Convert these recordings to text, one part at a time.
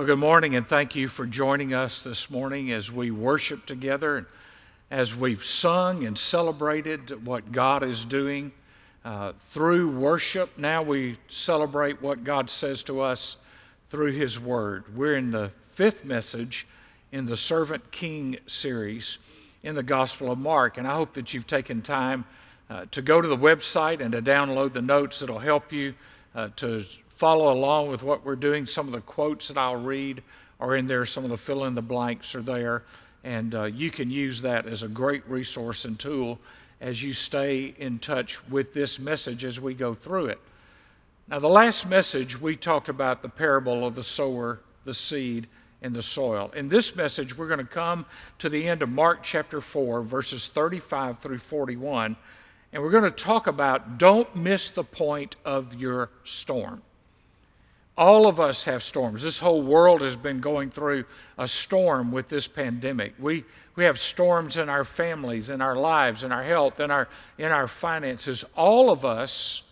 Well, good morning, and thank you for joining us this morning as we worship together and as we've sung and celebrated what God is doing uh, through worship. Now we celebrate what God says to us through His Word. We're in the fifth message in the Servant King series in the Gospel of Mark, and I hope that you've taken time uh, to go to the website and to download the notes that'll help you uh, to follow along with what we're doing. Some of the quotes that I'll read are in there, some of the fill in the blanks are there, and uh, you can use that as a great resource and tool as you stay in touch with this message as we go through it. Now, the last message, we talked about the parable of the sower, the seed, and the soil. In this message, we're going to come to the end of Mark chapter 4, verses 35 through 41, and we're going to talk about don't miss the point of your storm. All of us have storms. This whole world has been going through a storm with this pandemic. We, we have storms in our families, in our lives, in our health, in our, in our finances. All of us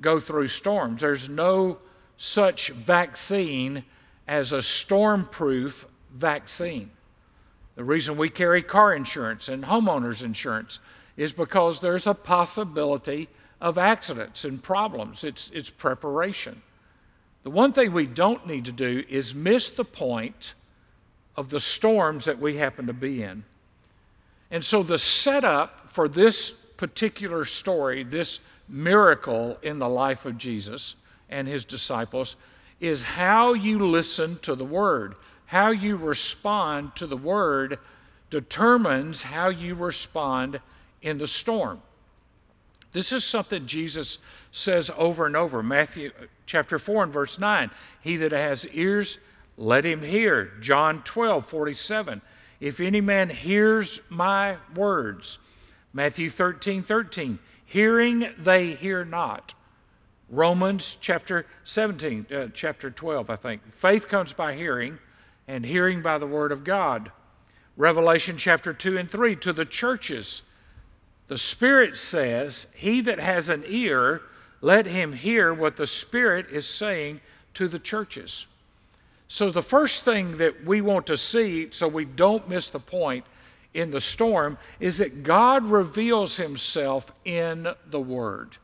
go through storms. There's no such vaccine as a storm proof vaccine. The reason we carry car insurance and homeowners insurance is because there's a possibility of accidents and problems. It's, it's preparation. The one thing we don't need to do is miss the point of the storms that we happen to be in. And so, the setup for this particular story, this miracle in the life of Jesus and his disciples, is how you listen to the Word. How you respond to the Word determines how you respond in the storm. This is something Jesus says over and over. Matthew chapter 4 and verse 9. He that has ears, let him hear. John 12, 47. If any man hears my words. Matthew 13, 13. Hearing they hear not. Romans chapter 17, uh, chapter 12, I think. Faith comes by hearing, and hearing by the word of God. Revelation chapter 2 and 3 to the churches. The Spirit says, He that has an ear, let him hear what the Spirit is saying to the churches. So, the first thing that we want to see, so we don't miss the point in the storm, is that God reveals Himself in the Word.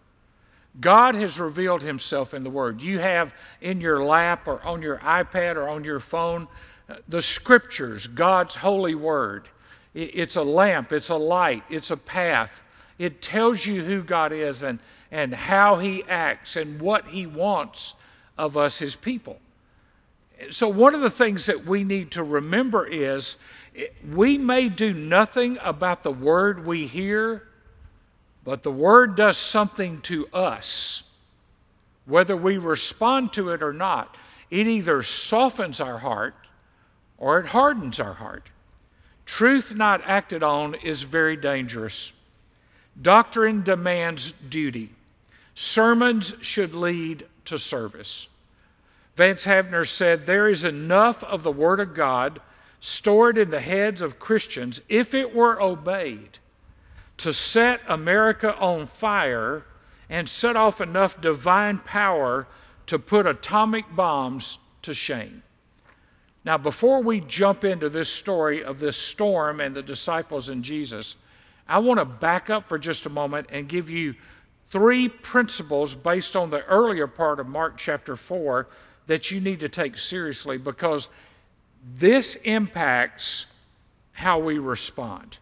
God has revealed Himself in the Word. You have in your lap or on your iPad or on your phone uh, the Scriptures, God's holy Word. It's a lamp, it's a light, it's a path. It tells you who God is and, and how He acts and what He wants of us, His people. So, one of the things that we need to remember is eh, we may do nothing about the word we hear, but the word does something to us. Whether we respond to it or not, it either softens our heart or it hardens our heart. Truth not acted on is very dangerous. Doctrine demands duty. Sermons should lead to service. Vance Havner said, There is enough of the Word of God stored in the heads of Christians, if it were obeyed, to set America on fire and set off enough divine power to put atomic bombs to shame. Now, before we jump into this story of this storm and the disciples and Jesus, I want to back up for just a moment and give you three principles based on the earlier part of Mark chapter 4 that you need to take seriously because this impacts how we respond.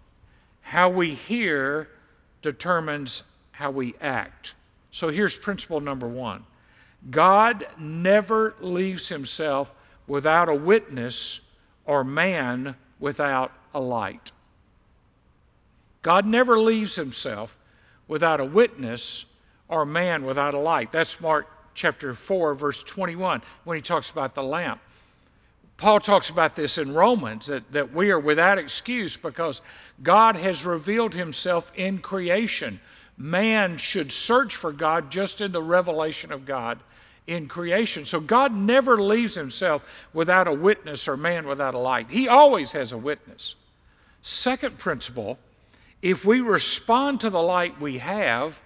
How we hear determines how we act. So here's principle number one God never leaves himself without a witness or man without a light. God never leaves himself without a witness or man without a light. That's Mark chapter 4, verse 21, when he talks about the lamp. Paul talks about this in Romans that, that we are without excuse because God has revealed himself in creation. Man should search for God just in the revelation of God in creation. So God never leaves himself without a witness or man without a light. He always has a witness. Second principle if we respond to the light we have,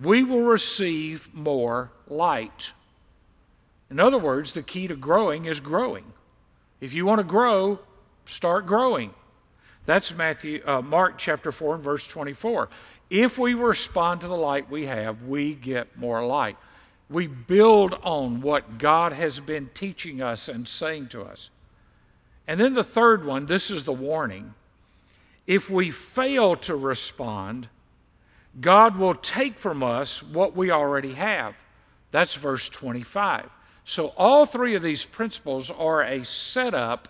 we will receive more light. In other words, the key to growing is growing. If you want to grow, start growing. That's Matthew, uh, Mark chapter 4 and verse 24. If we respond to the light we have, we get more light. We build on what God has been teaching us and saying to us. And then the third one this is the warning. If we fail to respond, God will take from us what we already have. That's verse 25. So, all three of these principles are a setup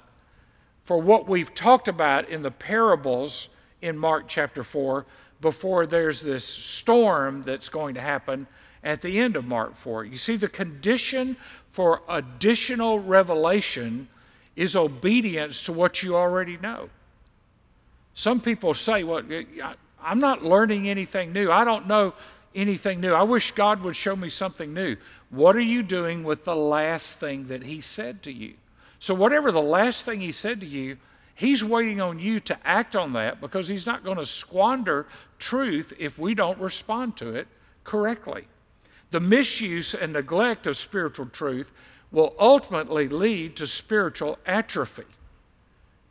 for what we've talked about in the parables in Mark chapter 4 before there's this storm that's going to happen at the end of Mark 4. You see, the condition for additional revelation is obedience to what you already know. Some people say, Well, I'm not learning anything new. I don't know anything new. I wish God would show me something new. What are you doing with the last thing that He said to you? So, whatever the last thing He said to you, He's waiting on you to act on that because He's not going to squander truth if we don't respond to it correctly. The misuse and neglect of spiritual truth will ultimately lead to spiritual atrophy.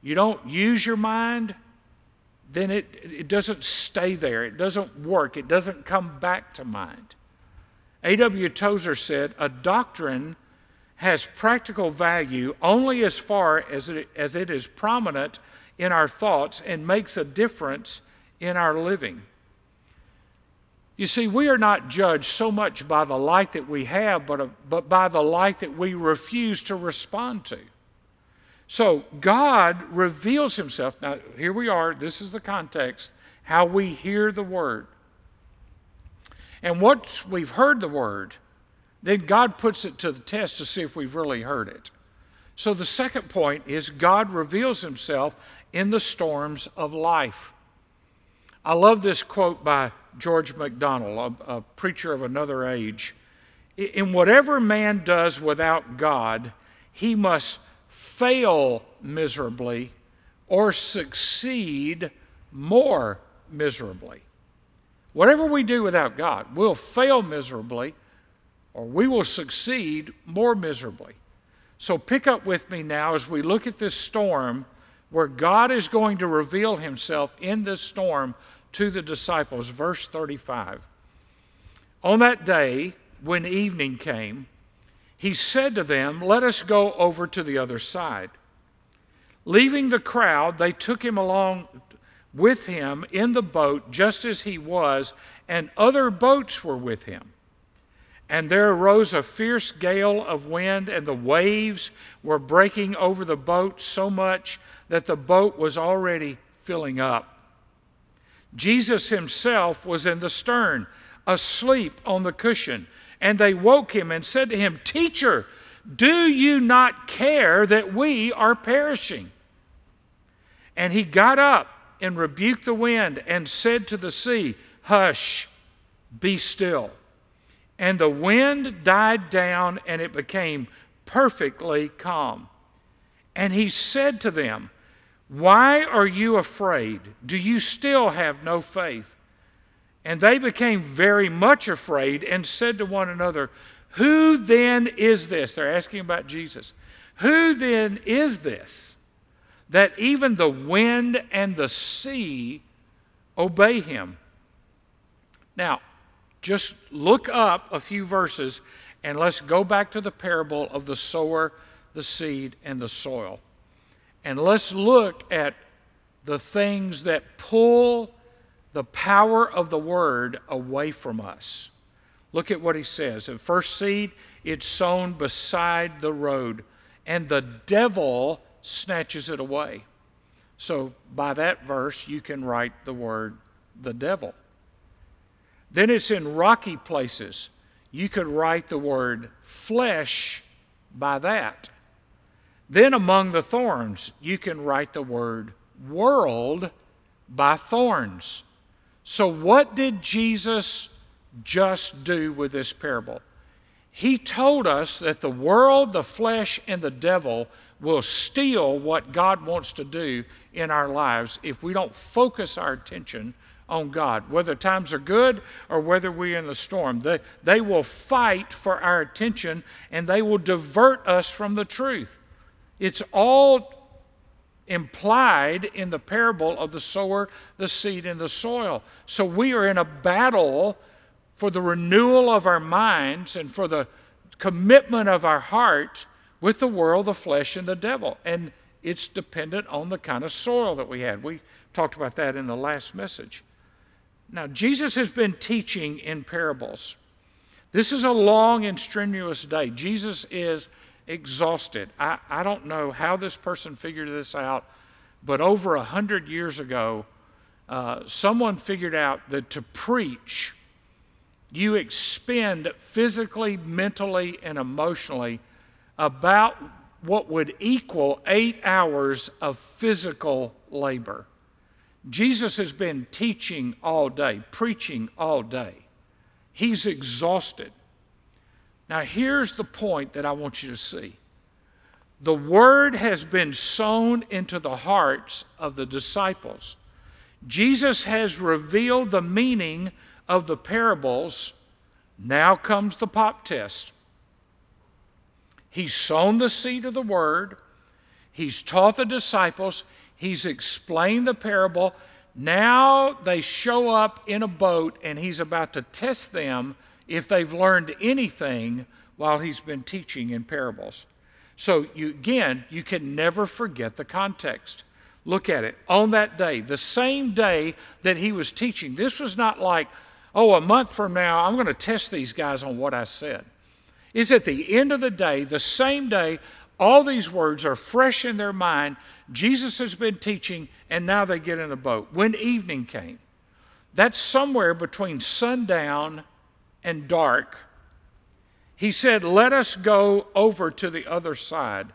You don't use your mind, then it, it doesn't stay there. It doesn't work. It doesn't come back to mind. A.W. Tozer said, A doctrine has practical value only as far as it, as it is prominent in our thoughts and makes a difference in our living. You see, we are not judged so much by the light that we have, but, uh, but by the light that we refuse to respond to. So God reveals Himself. Now, here we are. This is the context how we hear the Word. And once we've heard the Word, then God puts it to the test to see if we've really heard it. So the second point is God reveals Himself in the storms of life. I love this quote by George MacDonald, a, a preacher of another age. In whatever man does without God, he must fail miserably or succeed more miserably. Whatever we do without God, we'll fail miserably or we will succeed more miserably. So pick up with me now as we look at this storm where God is going to reveal himself in this storm to the disciples. Verse 35. On that day, when evening came, he said to them, Let us go over to the other side. Leaving the crowd, they took him along with him in the boat just as he was, and other boats were with him. And there arose a fierce gale of wind, and the waves were breaking over the boat so much that the boat was already filling up. Jesus himself was in the stern, asleep on the cushion. And they woke him and said to him, Teacher, do you not care that we are perishing? And he got up and rebuked the wind and said to the sea, Hush, be still. And the wind died down and it became perfectly calm. And he said to them, why are you afraid? Do you still have no faith? And they became very much afraid and said to one another, Who then is this? They're asking about Jesus. Who then is this that even the wind and the sea obey him? Now, just look up a few verses and let's go back to the parable of the sower, the seed, and the soil. And let's look at the things that pull the power of the word away from us. Look at what he says. At first seed, it's sown beside the road, and the devil snatches it away. So, by that verse, you can write the word the devil. Then it's in rocky places. You could write the word flesh by that. Then among the thorns, you can write the word world by thorns. So, what did Jesus just do with this parable? He told us that the world, the flesh, and the devil will steal what God wants to do in our lives if we don't focus our attention on God. Whether times are good or whether we're in the storm, they, they will fight for our attention and they will divert us from the truth. It's all implied in the parable of the sower, the seed, and the soil. So we are in a battle for the renewal of our minds and for the commitment of our heart with the world, the flesh, and the devil. And it's dependent on the kind of soil that we had. We talked about that in the last message. Now, Jesus has been teaching in parables. This is a long and strenuous day. Jesus is exhausted. I, I don't know how this person figured this out, but over a hundred years ago, uh, someone figured out that to preach, you expend physically, mentally, and emotionally about what would equal eight hours of physical labor. Jesus has been teaching all day, preaching all day. He's exhausted. Now, here's the point that I want you to see the word has been sown into the hearts of the disciples. Jesus has revealed the meaning of the parables. Now comes the pop test. He's sown the seed of the word, he's taught the disciples, he's explained the parable. Now they show up in a boat, and he's about to test them if they've learned anything while he's been teaching in parables. So, you, again, you can never forget the context. Look at it. On that day, the same day that he was teaching, this was not like, oh, a month from now, I'm going to test these guys on what I said. It's at the end of the day, the same day, all these words are fresh in their mind. Jesus has been teaching, and now they get in the boat. When evening came, that's somewhere between sundown and dark, he said, Let us go over to the other side.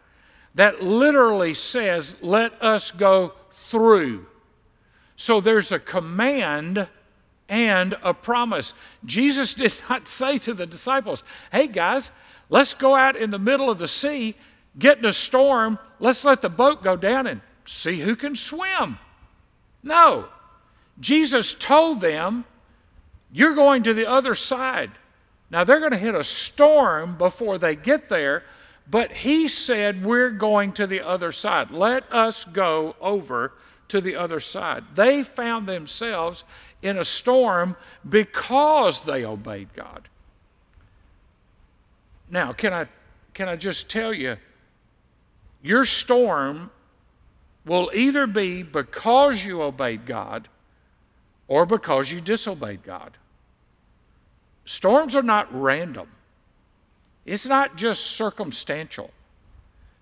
That literally says, Let us go through. So there's a command and a promise. Jesus did not say to the disciples, Hey guys, let's go out in the middle of the sea, get in a storm, let's let the boat go down and see who can swim. No. Jesus told them, you're going to the other side. Now, they're going to hit a storm before they get there, but he said, We're going to the other side. Let us go over to the other side. They found themselves in a storm because they obeyed God. Now, can I, can I just tell you, your storm will either be because you obeyed God or because you disobeyed God. Storms are not random, it's not just circumstantial.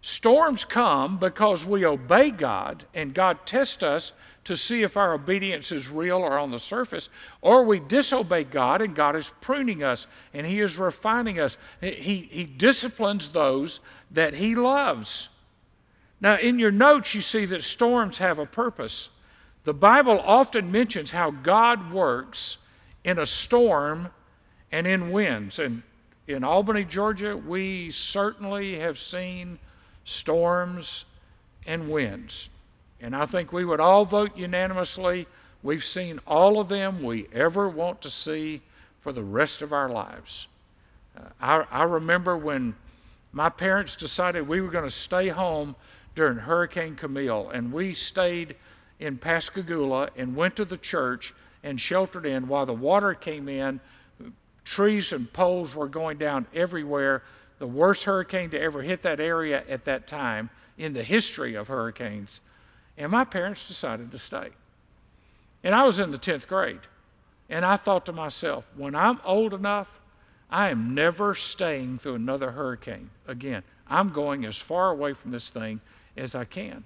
Storms come because we obey God and God tests us to see if our obedience is real or on the surface, or we disobey God and God is pruning us and He is refining us. He, he disciplines those that He loves. Now, in your notes, you see that storms have a purpose. The Bible often mentions how God works in a storm and in winds. And in Albany, Georgia, we certainly have seen storms and winds. And I think we would all vote unanimously. We've seen all of them we ever want to see for the rest of our lives. Uh, I, I remember when my parents decided we were going to stay home during Hurricane Camille, and we stayed in Pascagoula and went to the church and sheltered in while the water came in Trees and poles were going down everywhere. The worst hurricane to ever hit that area at that time in the history of hurricanes. And my parents decided to stay. And I was in the 10th grade. And I thought to myself, when I'm old enough, I am never staying through another hurricane again. I'm going as far away from this thing as I can.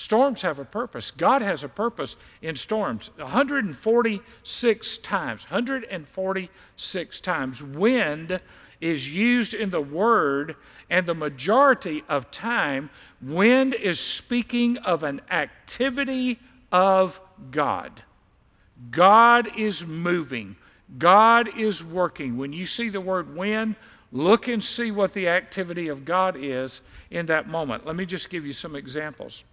Storms have a purpose. God has a purpose in storms. 146 times, 146 times, wind is used in the word, and the majority of time, wind is speaking of an activity of God. God is moving, God is working. When you see the word wind, look and see what the activity of God is in that moment. Let me just give you some examples.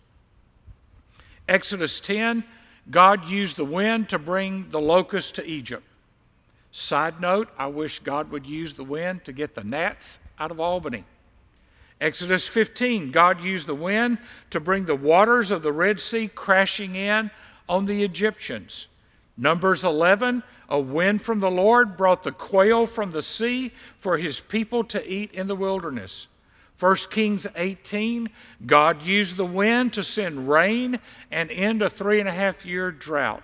Exodus 10, God used the wind to bring the locusts to Egypt. Side note, I wish God would use the wind to get the gnats out of Albany. Exodus 15, God used the wind to bring the waters of the Red Sea crashing in on the Egyptians. Numbers 11, a wind from the Lord brought the quail from the sea for his people to eat in the wilderness. 1 Kings 18, God used the wind to send rain and end a three and a half year drought.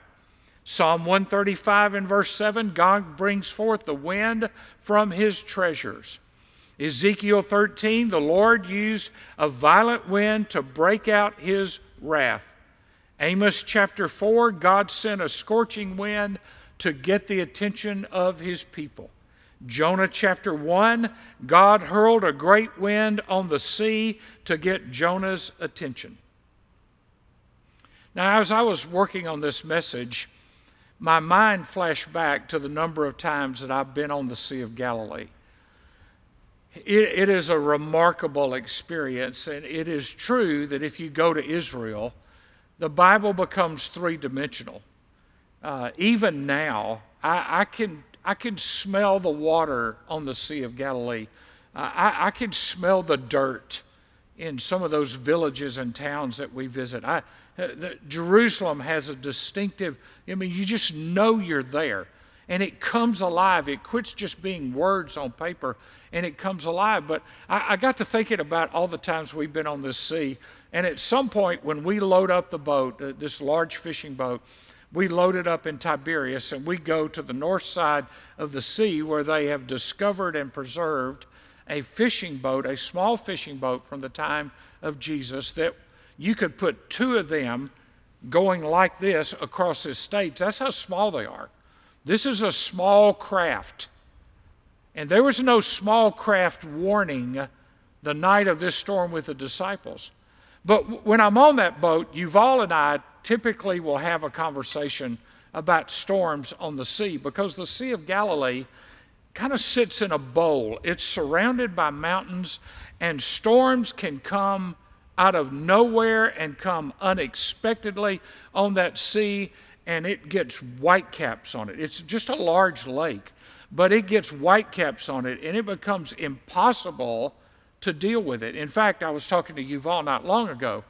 Psalm 135 and verse 7, God brings forth the wind from his treasures. Ezekiel 13, the Lord used a violent wind to break out his wrath. Amos chapter 4, God sent a scorching wind to get the attention of his people. Jonah chapter 1, God hurled a great wind on the sea to get Jonah's attention. Now, as I was working on this message, my mind flashed back to the number of times that I've been on the Sea of Galilee. It, it is a remarkable experience, and it is true that if you go to Israel, the Bible becomes three dimensional. Uh, even now, I, I, can, I can smell the water on the Sea of Galilee. I, I can smell the dirt in some of those villages and towns that we visit. I, uh, the, Jerusalem has a distinctive, I mean, you just know you're there. And it comes alive. It quits just being words on paper and it comes alive. But I, I got to thinking about all the times we've been on this sea. And at some point, when we load up the boat, uh, this large fishing boat, we loaded up in Tiberias and we go to the north side of the sea where they have discovered and preserved a fishing boat, a small fishing boat from the time of Jesus that you could put two of them going like this across the states. That's how small they are. This is a small craft. And there was no small craft warning the night of this storm with the disciples. But when I'm on that boat, Yuval and I typically will have a conversation about storms on the sea because the Sea of Galilee kind of sits in a bowl. It's surrounded by mountains, and storms can come out of nowhere and come unexpectedly on that sea, and it gets whitecaps on it. It's just a large lake but it gets whitecaps on it and it becomes impossible to deal with it. In fact, I was talking to Yuval not long ago,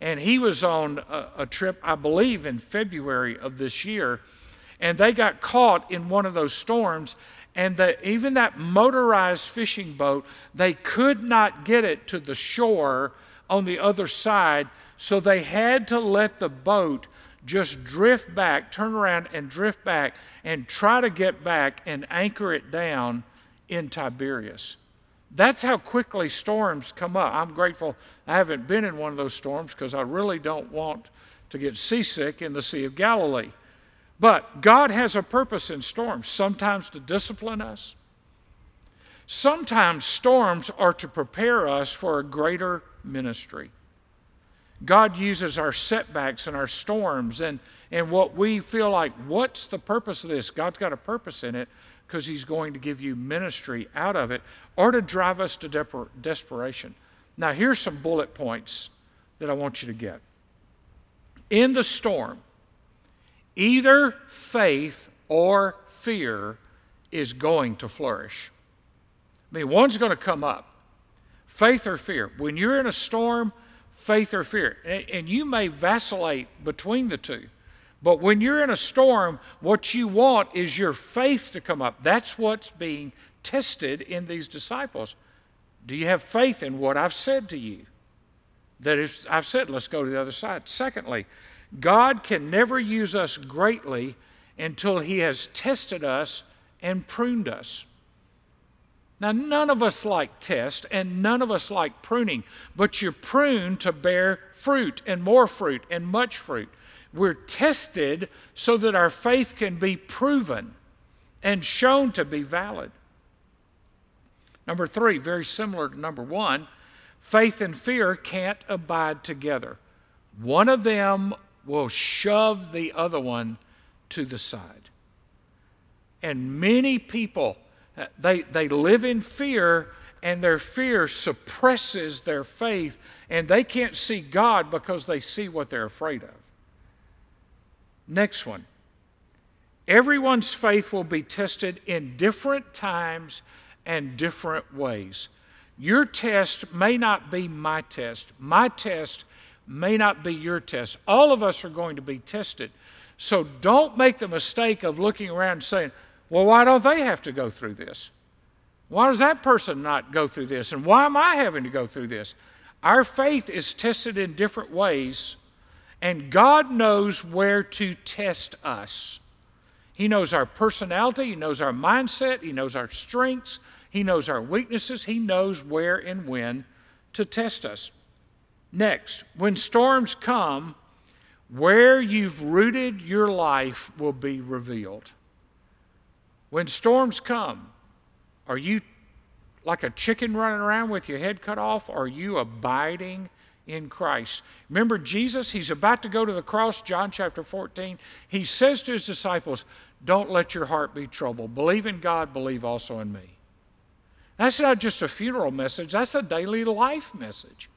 and he was on a, a trip, I believe, in February of this year, and they got caught in one of those storms. And the, even that motorized fishing boat, they could not get it to the shore on the other side, so they had to let the boat just drift back, turn around and drift back and try to get back and anchor it down in Tiberias. That's how quickly storms come up. I'm grateful I haven't been in one of those storms because I really don't want to get seasick in the Sea of Galilee. But God has a purpose in storms, sometimes to discipline us. Sometimes storms are to prepare us for a greater ministry. God uses our setbacks and our storms and, and what we feel like, what's the purpose of this? God's got a purpose in it because He's going to give you ministry out of it or to drive us to de- desperation. Now, here's some bullet points that I want you to get. In the storm, either faith or fear is going to flourish. I mean, one's going to come up faith or fear. When you're in a storm, faith or fear. And you may vacillate between the two. But when you're in a storm, what you want is your faith to come up. That's what's being tested in these disciples. Do you have faith in what I've said to you? That if I've said, let's go to the other side. Secondly, God can never use us greatly until He has tested us and pruned us. Now, none of us like test and none of us like pruning, but you're pruned to bear fruit and more fruit and much fruit. We're tested so that our faith can be proven and shown to be valid. Number three, very similar to number one, faith and fear can't abide together. One of them will shove the other one to the side. And many people uh, they, they live in fear, and their fear suppresses their faith, and they can't see God because they see what they're afraid of. Next one. Everyone's faith will be tested in different times and different ways. Your test may not be my test. My test may not be your test. All of us are going to be tested. So don't make the mistake of looking around and saying, well, why don't they have to go through this? Why does that person not go through this? And why am I having to go through this? Our faith is tested in different ways, and God knows where to test us. He knows our personality, He knows our mindset, He knows our strengths, He knows our weaknesses, He knows where and when to test us. Next, when storms come, where you've rooted your life will be revealed. When storms come, are you like a chicken running around with your head cut off? Are you abiding in Christ? Remember, Jesus, he's about to go to the cross, John chapter 14. He says to his disciples, Don't let your heart be troubled. Believe in God, believe also in me. That's not just a funeral message, that's a daily life message.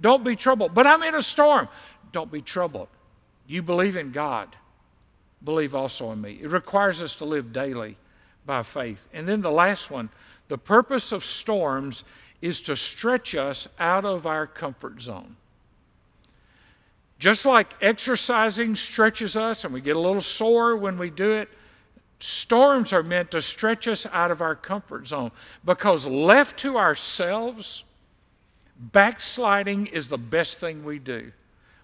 Don't be troubled. But I'm in a storm. Don't be troubled. You believe in God, believe also in me. It requires us to live daily by faith. And then the last one the purpose of storms is to stretch us out of our comfort zone. Just like exercising stretches us and we get a little sore when we do it, storms are meant to stretch us out of our comfort zone because left to ourselves, backsliding is the best thing we do.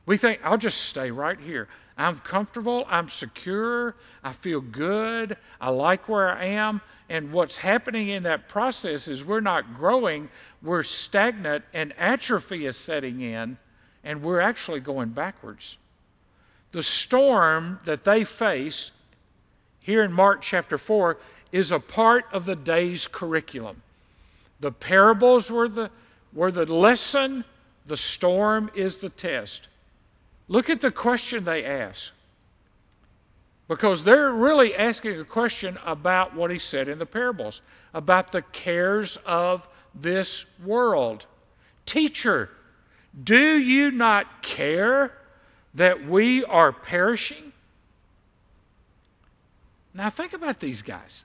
We think, I'll just stay right here. I'm comfortable, I'm secure, I feel good, I like where I am. And what's happening in that process is we're not growing, we're stagnant, and atrophy is setting in, and we're actually going backwards. The storm that they face here in Mark chapter 4 is a part of the day's curriculum. The parables were the, were the lesson, the storm is the test. Look at the question they ask. Because they're really asking a question about what he said in the parables, about the cares of this world. Teacher, do you not care that we are perishing? Now, think about these guys.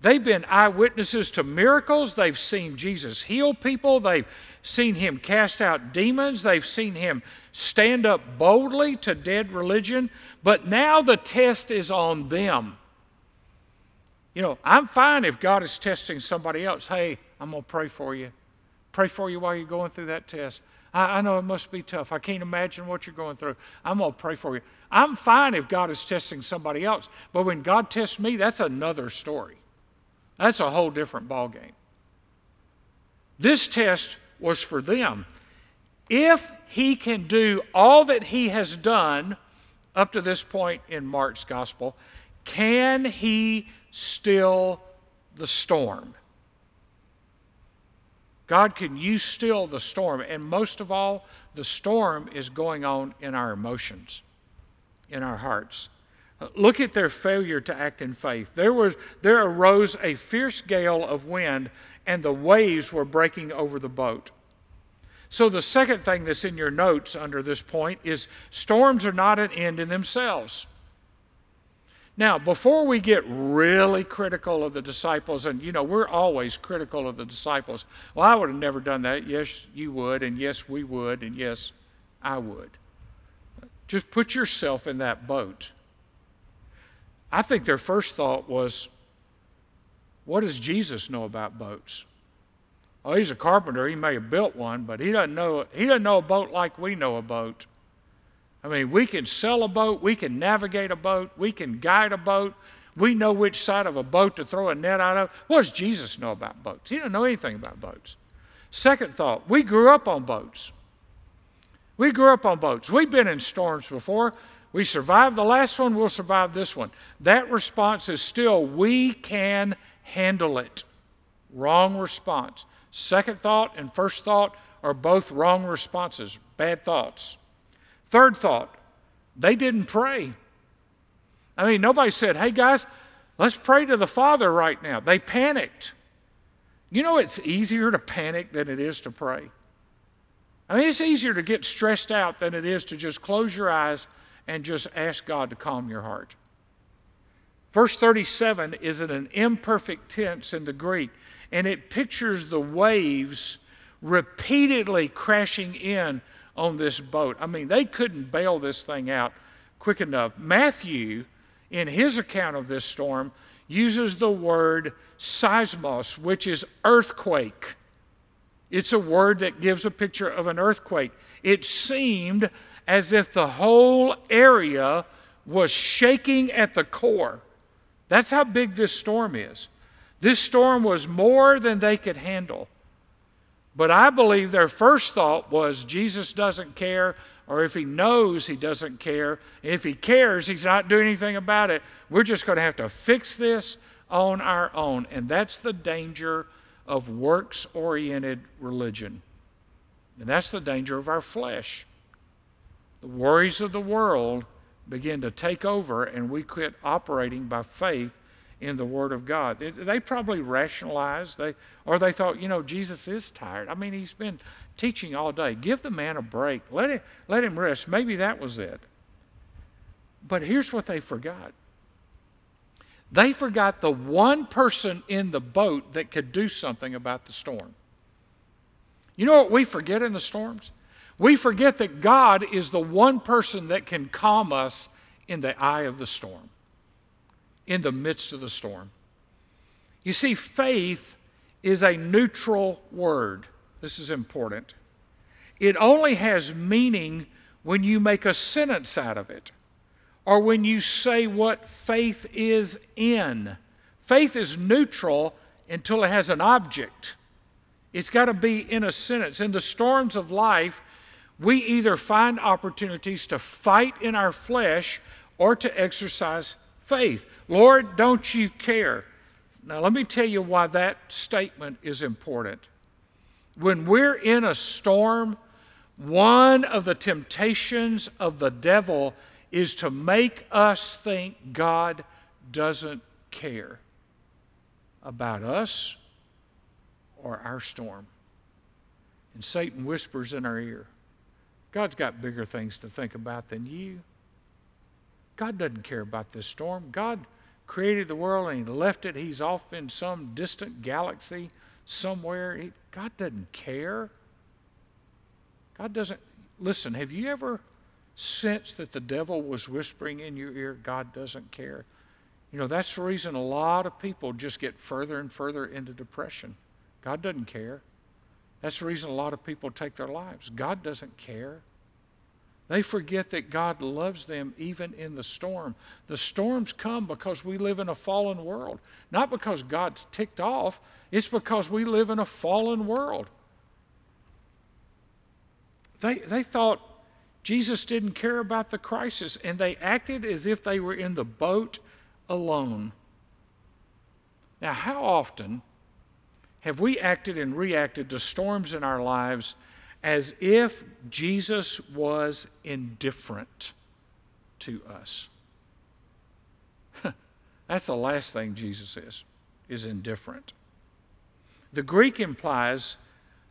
They've been eyewitnesses to miracles. They've seen Jesus heal people. They've seen him cast out demons. They've seen him stand up boldly to dead religion. But now the test is on them. You know, I'm fine if God is testing somebody else. Hey, I'm going to pray for you. Pray for you while you're going through that test. I, I know it must be tough. I can't imagine what you're going through. I'm going to pray for you. I'm fine if God is testing somebody else. But when God tests me, that's another story. That's a whole different ballgame. This test was for them. If he can do all that he has done up to this point in Mark's gospel, can he still the storm? God can you still the storm, and most of all, the storm is going on in our emotions, in our hearts. Look at their failure to act in faith. There, was, there arose a fierce gale of wind, and the waves were breaking over the boat. So, the second thing that's in your notes under this point is storms are not an end in themselves. Now, before we get really critical of the disciples, and you know, we're always critical of the disciples. Well, I would have never done that. Yes, you would, and yes, we would, and yes, I would. Just put yourself in that boat. I think their first thought was, what does Jesus know about boats? Oh, he's a carpenter. He may have built one, but he doesn't know he doesn't know a boat like we know a boat. I mean, we can sell a boat, we can navigate a boat, we can guide a boat. We know which side of a boat to throw a net out of. What does Jesus know about boats? He doesn't know anything about boats. Second thought, we grew up on boats. We grew up on boats. We've been in storms before. We survived the last one, we'll survive this one. That response is still, we can handle it. Wrong response. Second thought and first thought are both wrong responses, bad thoughts. Third thought, they didn't pray. I mean, nobody said, hey guys, let's pray to the Father right now. They panicked. You know, it's easier to panic than it is to pray. I mean, it's easier to get stressed out than it is to just close your eyes and just ask God to calm your heart. Verse 37 is in an imperfect tense in the Greek. And it pictures the waves repeatedly crashing in on this boat. I mean, they couldn't bail this thing out quick enough. Matthew, in his account of this storm, uses the word seismos, which is earthquake. It's a word that gives a picture of an earthquake. It seemed as if the whole area was shaking at the core. That's how big this storm is. This storm was more than they could handle. But I believe their first thought was Jesus doesn't care, or if he knows he doesn't care, if he cares, he's not doing anything about it. We're just going to have to fix this on our own. And that's the danger of works oriented religion. And that's the danger of our flesh. The worries of the world begin to take over, and we quit operating by faith in the Word of God. They probably rationalized, they, or they thought, you know, Jesus is tired. I mean, he's been teaching all day. Give the man a break. Let him, let him rest. Maybe that was it. But here's what they forgot they forgot the one person in the boat that could do something about the storm. You know what we forget in the storms? We forget that God is the one person that can calm us in the eye of the storm, in the midst of the storm. You see, faith is a neutral word. This is important. It only has meaning when you make a sentence out of it or when you say what faith is in. Faith is neutral until it has an object. It's got to be in a sentence. In the storms of life, we either find opportunities to fight in our flesh or to exercise faith. Lord, don't you care? Now, let me tell you why that statement is important. When we're in a storm, one of the temptations of the devil is to make us think God doesn't care about us or our storm. And Satan whispers in our ear, God's got bigger things to think about than you. God doesn't care about this storm. God created the world and He left it. He's off in some distant galaxy somewhere. He, God doesn't care. God doesn't. Listen, have you ever sensed that the devil was whispering in your ear, God doesn't care? You know, that's the reason a lot of people just get further and further into depression. God doesn't care. That's the reason a lot of people take their lives. God doesn't care. They forget that God loves them even in the storm. The storms come because we live in a fallen world, not because God's ticked off, it's because we live in a fallen world. They, they thought Jesus didn't care about the crisis, and they acted as if they were in the boat alone. Now, how often have we acted and reacted to storms in our lives as if Jesus was indifferent to us? That's the last thing Jesus is, is indifferent. The Greek implies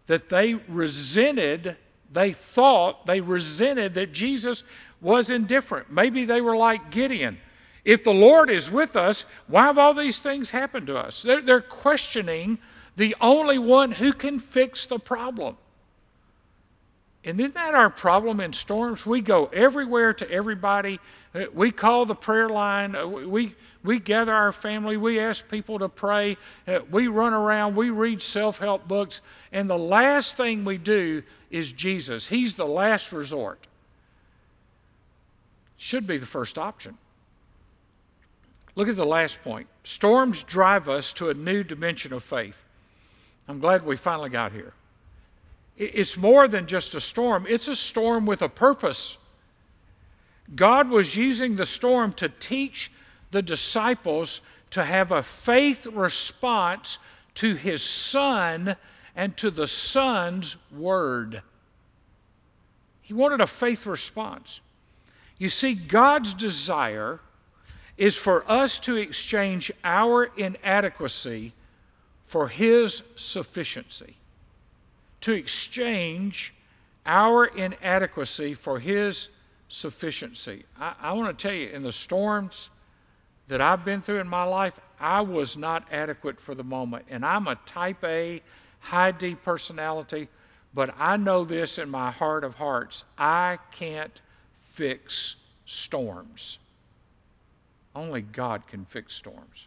that they resented, they thought, they resented that Jesus was indifferent. Maybe they were like Gideon. If the Lord is with us, why have all these things happened to us? They're, they're questioning the only one who can fix the problem. And isn't that our problem in storms? We go everywhere to everybody. Uh, we call the prayer line. Uh, we, we gather our family. We ask people to pray. Uh, we run around. We read self help books. And the last thing we do is Jesus. He's the last resort. Should be the first option. Look at the last point. Storms drive us to a new dimension of faith. I'm glad we finally got here. It's more than just a storm, it's a storm with a purpose. God was using the storm to teach the disciples to have a faith response to his son and to the son's word. He wanted a faith response. You see, God's desire is for us to exchange our inadequacy for His sufficiency, to exchange our inadequacy for His sufficiency. I, I want to tell you, in the storms that I've been through in my life, I was not adequate for the moment. And I'm a type A, high D personality, but I know this in my heart of hearts I can't fix storms. Only God can fix storms.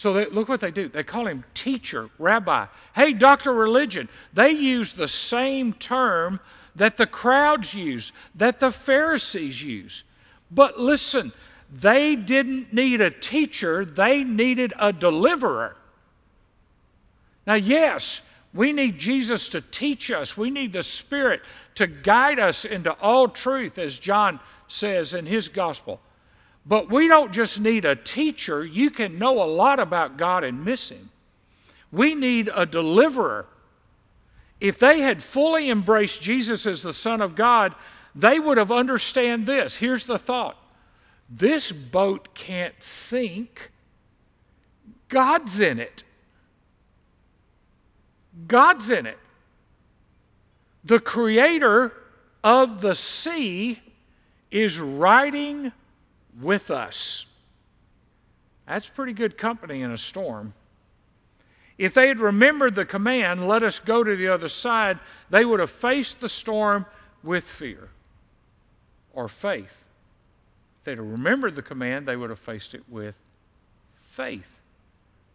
So they, look what they do. They call him teacher, rabbi. Hey, doctor religion. They use the same term that the crowds use, that the Pharisees use. But listen, they didn't need a teacher, they needed a deliverer. Now, yes, we need Jesus to teach us. We need the Spirit to guide us into all truth, as John says in his gospel. But we don't just need a teacher. You can know a lot about God and miss Him. We need a deliverer. If they had fully embraced Jesus as the Son of God, they would have understood this. Here's the thought. This boat can't sink. God's in it. God's in it. The creator of the sea is riding with us. That's pretty good company in a storm. If they had remembered the command, let us go to the other side, they would have faced the storm with fear or faith. If they'd have remembered the command, they would have faced it with faith.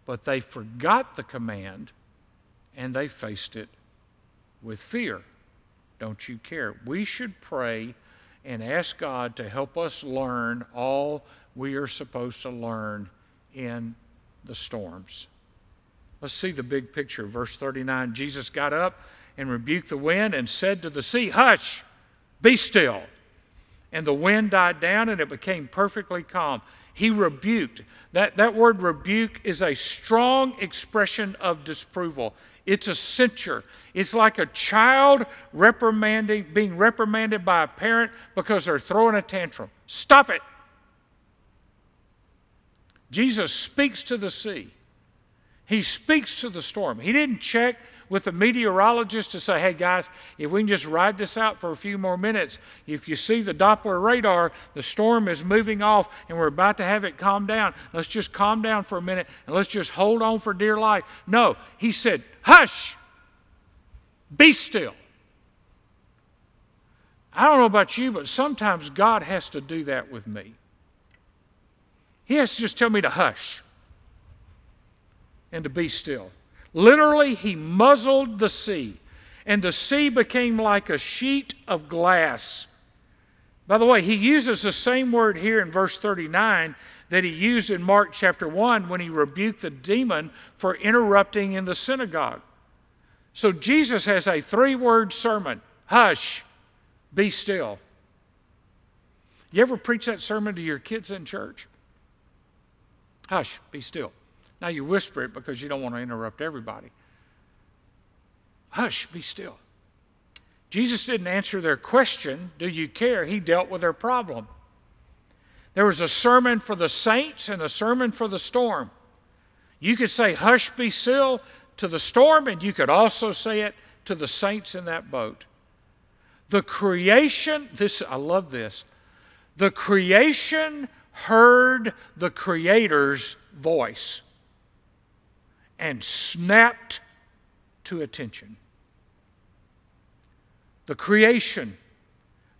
But they forgot the command and they faced it with fear. Don't you care? We should pray and ask God to help us learn all we are supposed to learn in the storms. Let's see the big picture. Verse 39 Jesus got up and rebuked the wind and said to the sea, Hush, be still. And the wind died down and it became perfectly calm. He rebuked. That, that word rebuke is a strong expression of disapproval. It's a censure. It's like a child reprimanding, being reprimanded by a parent because they're throwing a tantrum. Stop it. Jesus speaks to the sea. He speaks to the storm. He didn't check with the meteorologist to say, hey guys, if we can just ride this out for a few more minutes, if you see the Doppler radar, the storm is moving off and we're about to have it calm down. Let's just calm down for a minute and let's just hold on for dear life. No, he said, hush, be still. I don't know about you, but sometimes God has to do that with me. He has to just tell me to hush and to be still. Literally, he muzzled the sea, and the sea became like a sheet of glass. By the way, he uses the same word here in verse 39 that he used in Mark chapter 1 when he rebuked the demon for interrupting in the synagogue. So Jesus has a three word sermon hush, be still. You ever preach that sermon to your kids in church? Hush, be still. Now you whisper it because you don't want to interrupt everybody. Hush, be still. Jesus didn't answer their question, Do you care? He dealt with their problem. There was a sermon for the saints and a sermon for the storm. You could say, Hush, be still to the storm, and you could also say it to the saints in that boat. The creation, this I love this. The creation heard the Creator's voice and snapped to attention. The creation.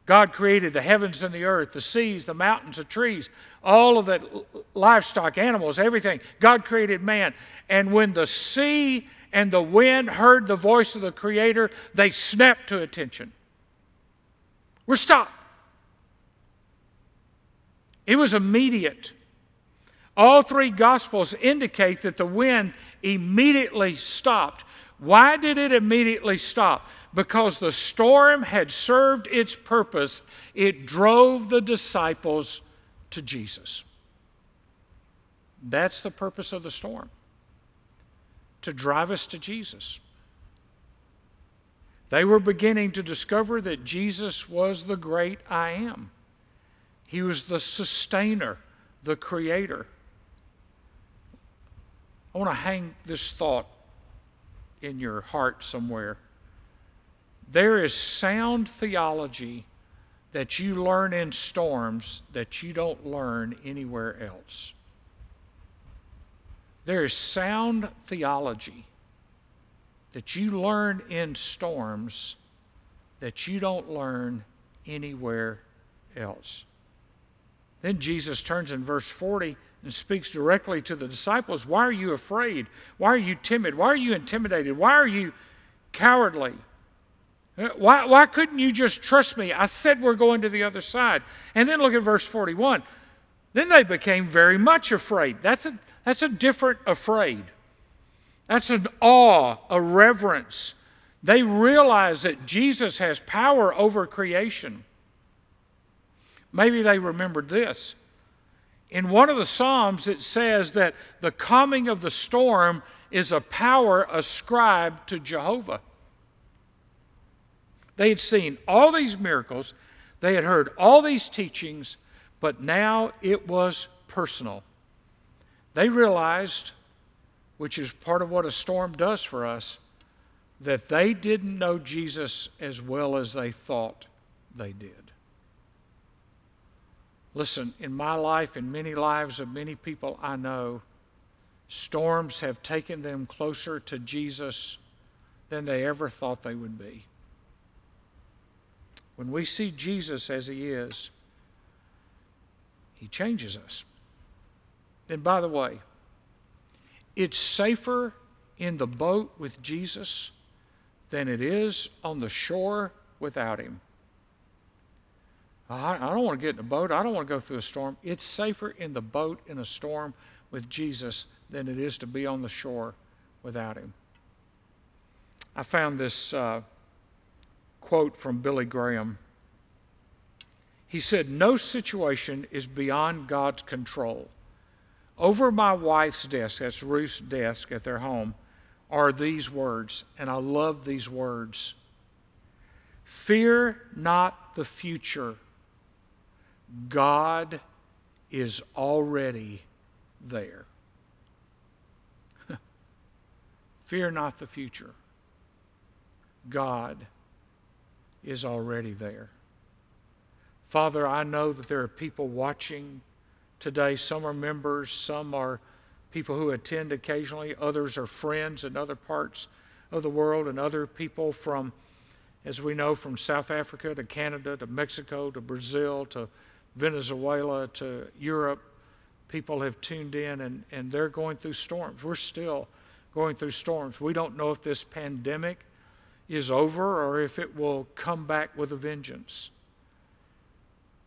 God created the heavens and the earth, the seas, the mountains, the trees, all of the livestock, animals, everything. God created man. And when the sea and the wind heard the voice of the Creator, they snapped to attention. We're stopped. It was immediate. All three Gospels indicate that the wind immediately stopped. Why did it immediately stop? Because the storm had served its purpose. It drove the disciples to Jesus. That's the purpose of the storm to drive us to Jesus. They were beginning to discover that Jesus was the great I am. He was the sustainer, the creator. I want to hang this thought in your heart somewhere. There is sound theology that you learn in storms that you don't learn anywhere else. There is sound theology that you learn in storms that you don't learn anywhere else. Then Jesus turns in verse 40 and speaks directly to the disciples Why are you afraid? Why are you timid? Why are you intimidated? Why are you cowardly? Uh, why, why couldn't you just trust me? I said we're going to the other side. And then look at verse 41. Then they became very much afraid. That's a, that's a different afraid. That's an awe, a reverence. They realize that Jesus has power over creation. Maybe they remembered this. In one of the Psalms, it says that the coming of the storm is a power ascribed to Jehovah. They had seen all these miracles, they had heard all these teachings, but now it was personal. They realized, which is part of what a storm does for us, that they didn't know Jesus as well as they thought they did. Listen, in my life, in many lives of many people I know, storms have taken them closer to Jesus than they ever thought they would be. When we see Jesus as he is, he changes us. And by the way, it's safer in the boat with Jesus than it is on the shore without him. I, don't want to get in a boat. I don't want to go through a storm. It's safer in the boat in a storm with Jesus than it is to be on the shore without him. I found this uh, quote from Billy Graham. He said, No situation is beyond God's control. Over my wife's desk, that's Ruth's desk at their home, are these words, and I love these words Fear not the future God is already there. Fear not the future. God is already there. Father, I know that there are people watching today. Some are members, some are people who attend occasionally, others are friends in other parts of the world, and other people from, as we know, from South Africa to Canada to Mexico to Brazil to Venezuela to Europe, people have tuned in and, and they're going through storms. We're still going through storms. We don't know if this pandemic is over or if it will come back with a vengeance.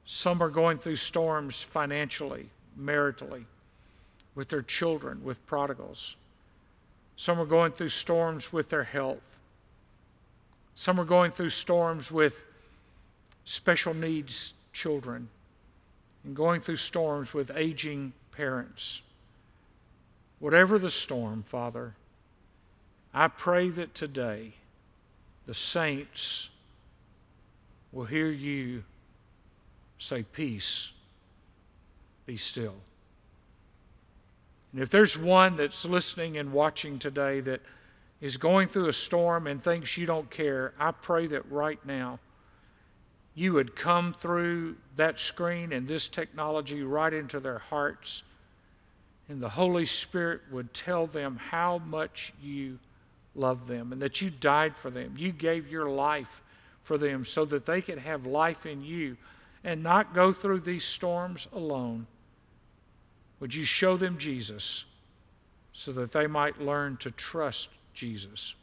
Some are going through storms financially, maritally, with their children, with prodigals. Some are going through storms with their health. Some are going through storms with special needs children and going through storms with aging parents. Whatever the storm, Father, I pray that today the saints will hear you say, Peace, be still. And if there's one that's listening and watching today that is going through a storm and thinks you don't care, I pray that right now you would come through that screen and this technology right into their hearts, and the Holy Spirit would tell them how much you love them and that you died for them. You gave your life for them so that they could have life in you and not go through these storms alone. Would you show them Jesus so that they might learn to trust Jesus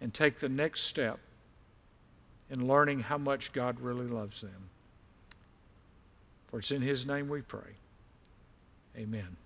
and take the next step in learning how much God really loves them. For it's in His name we pray. Amen.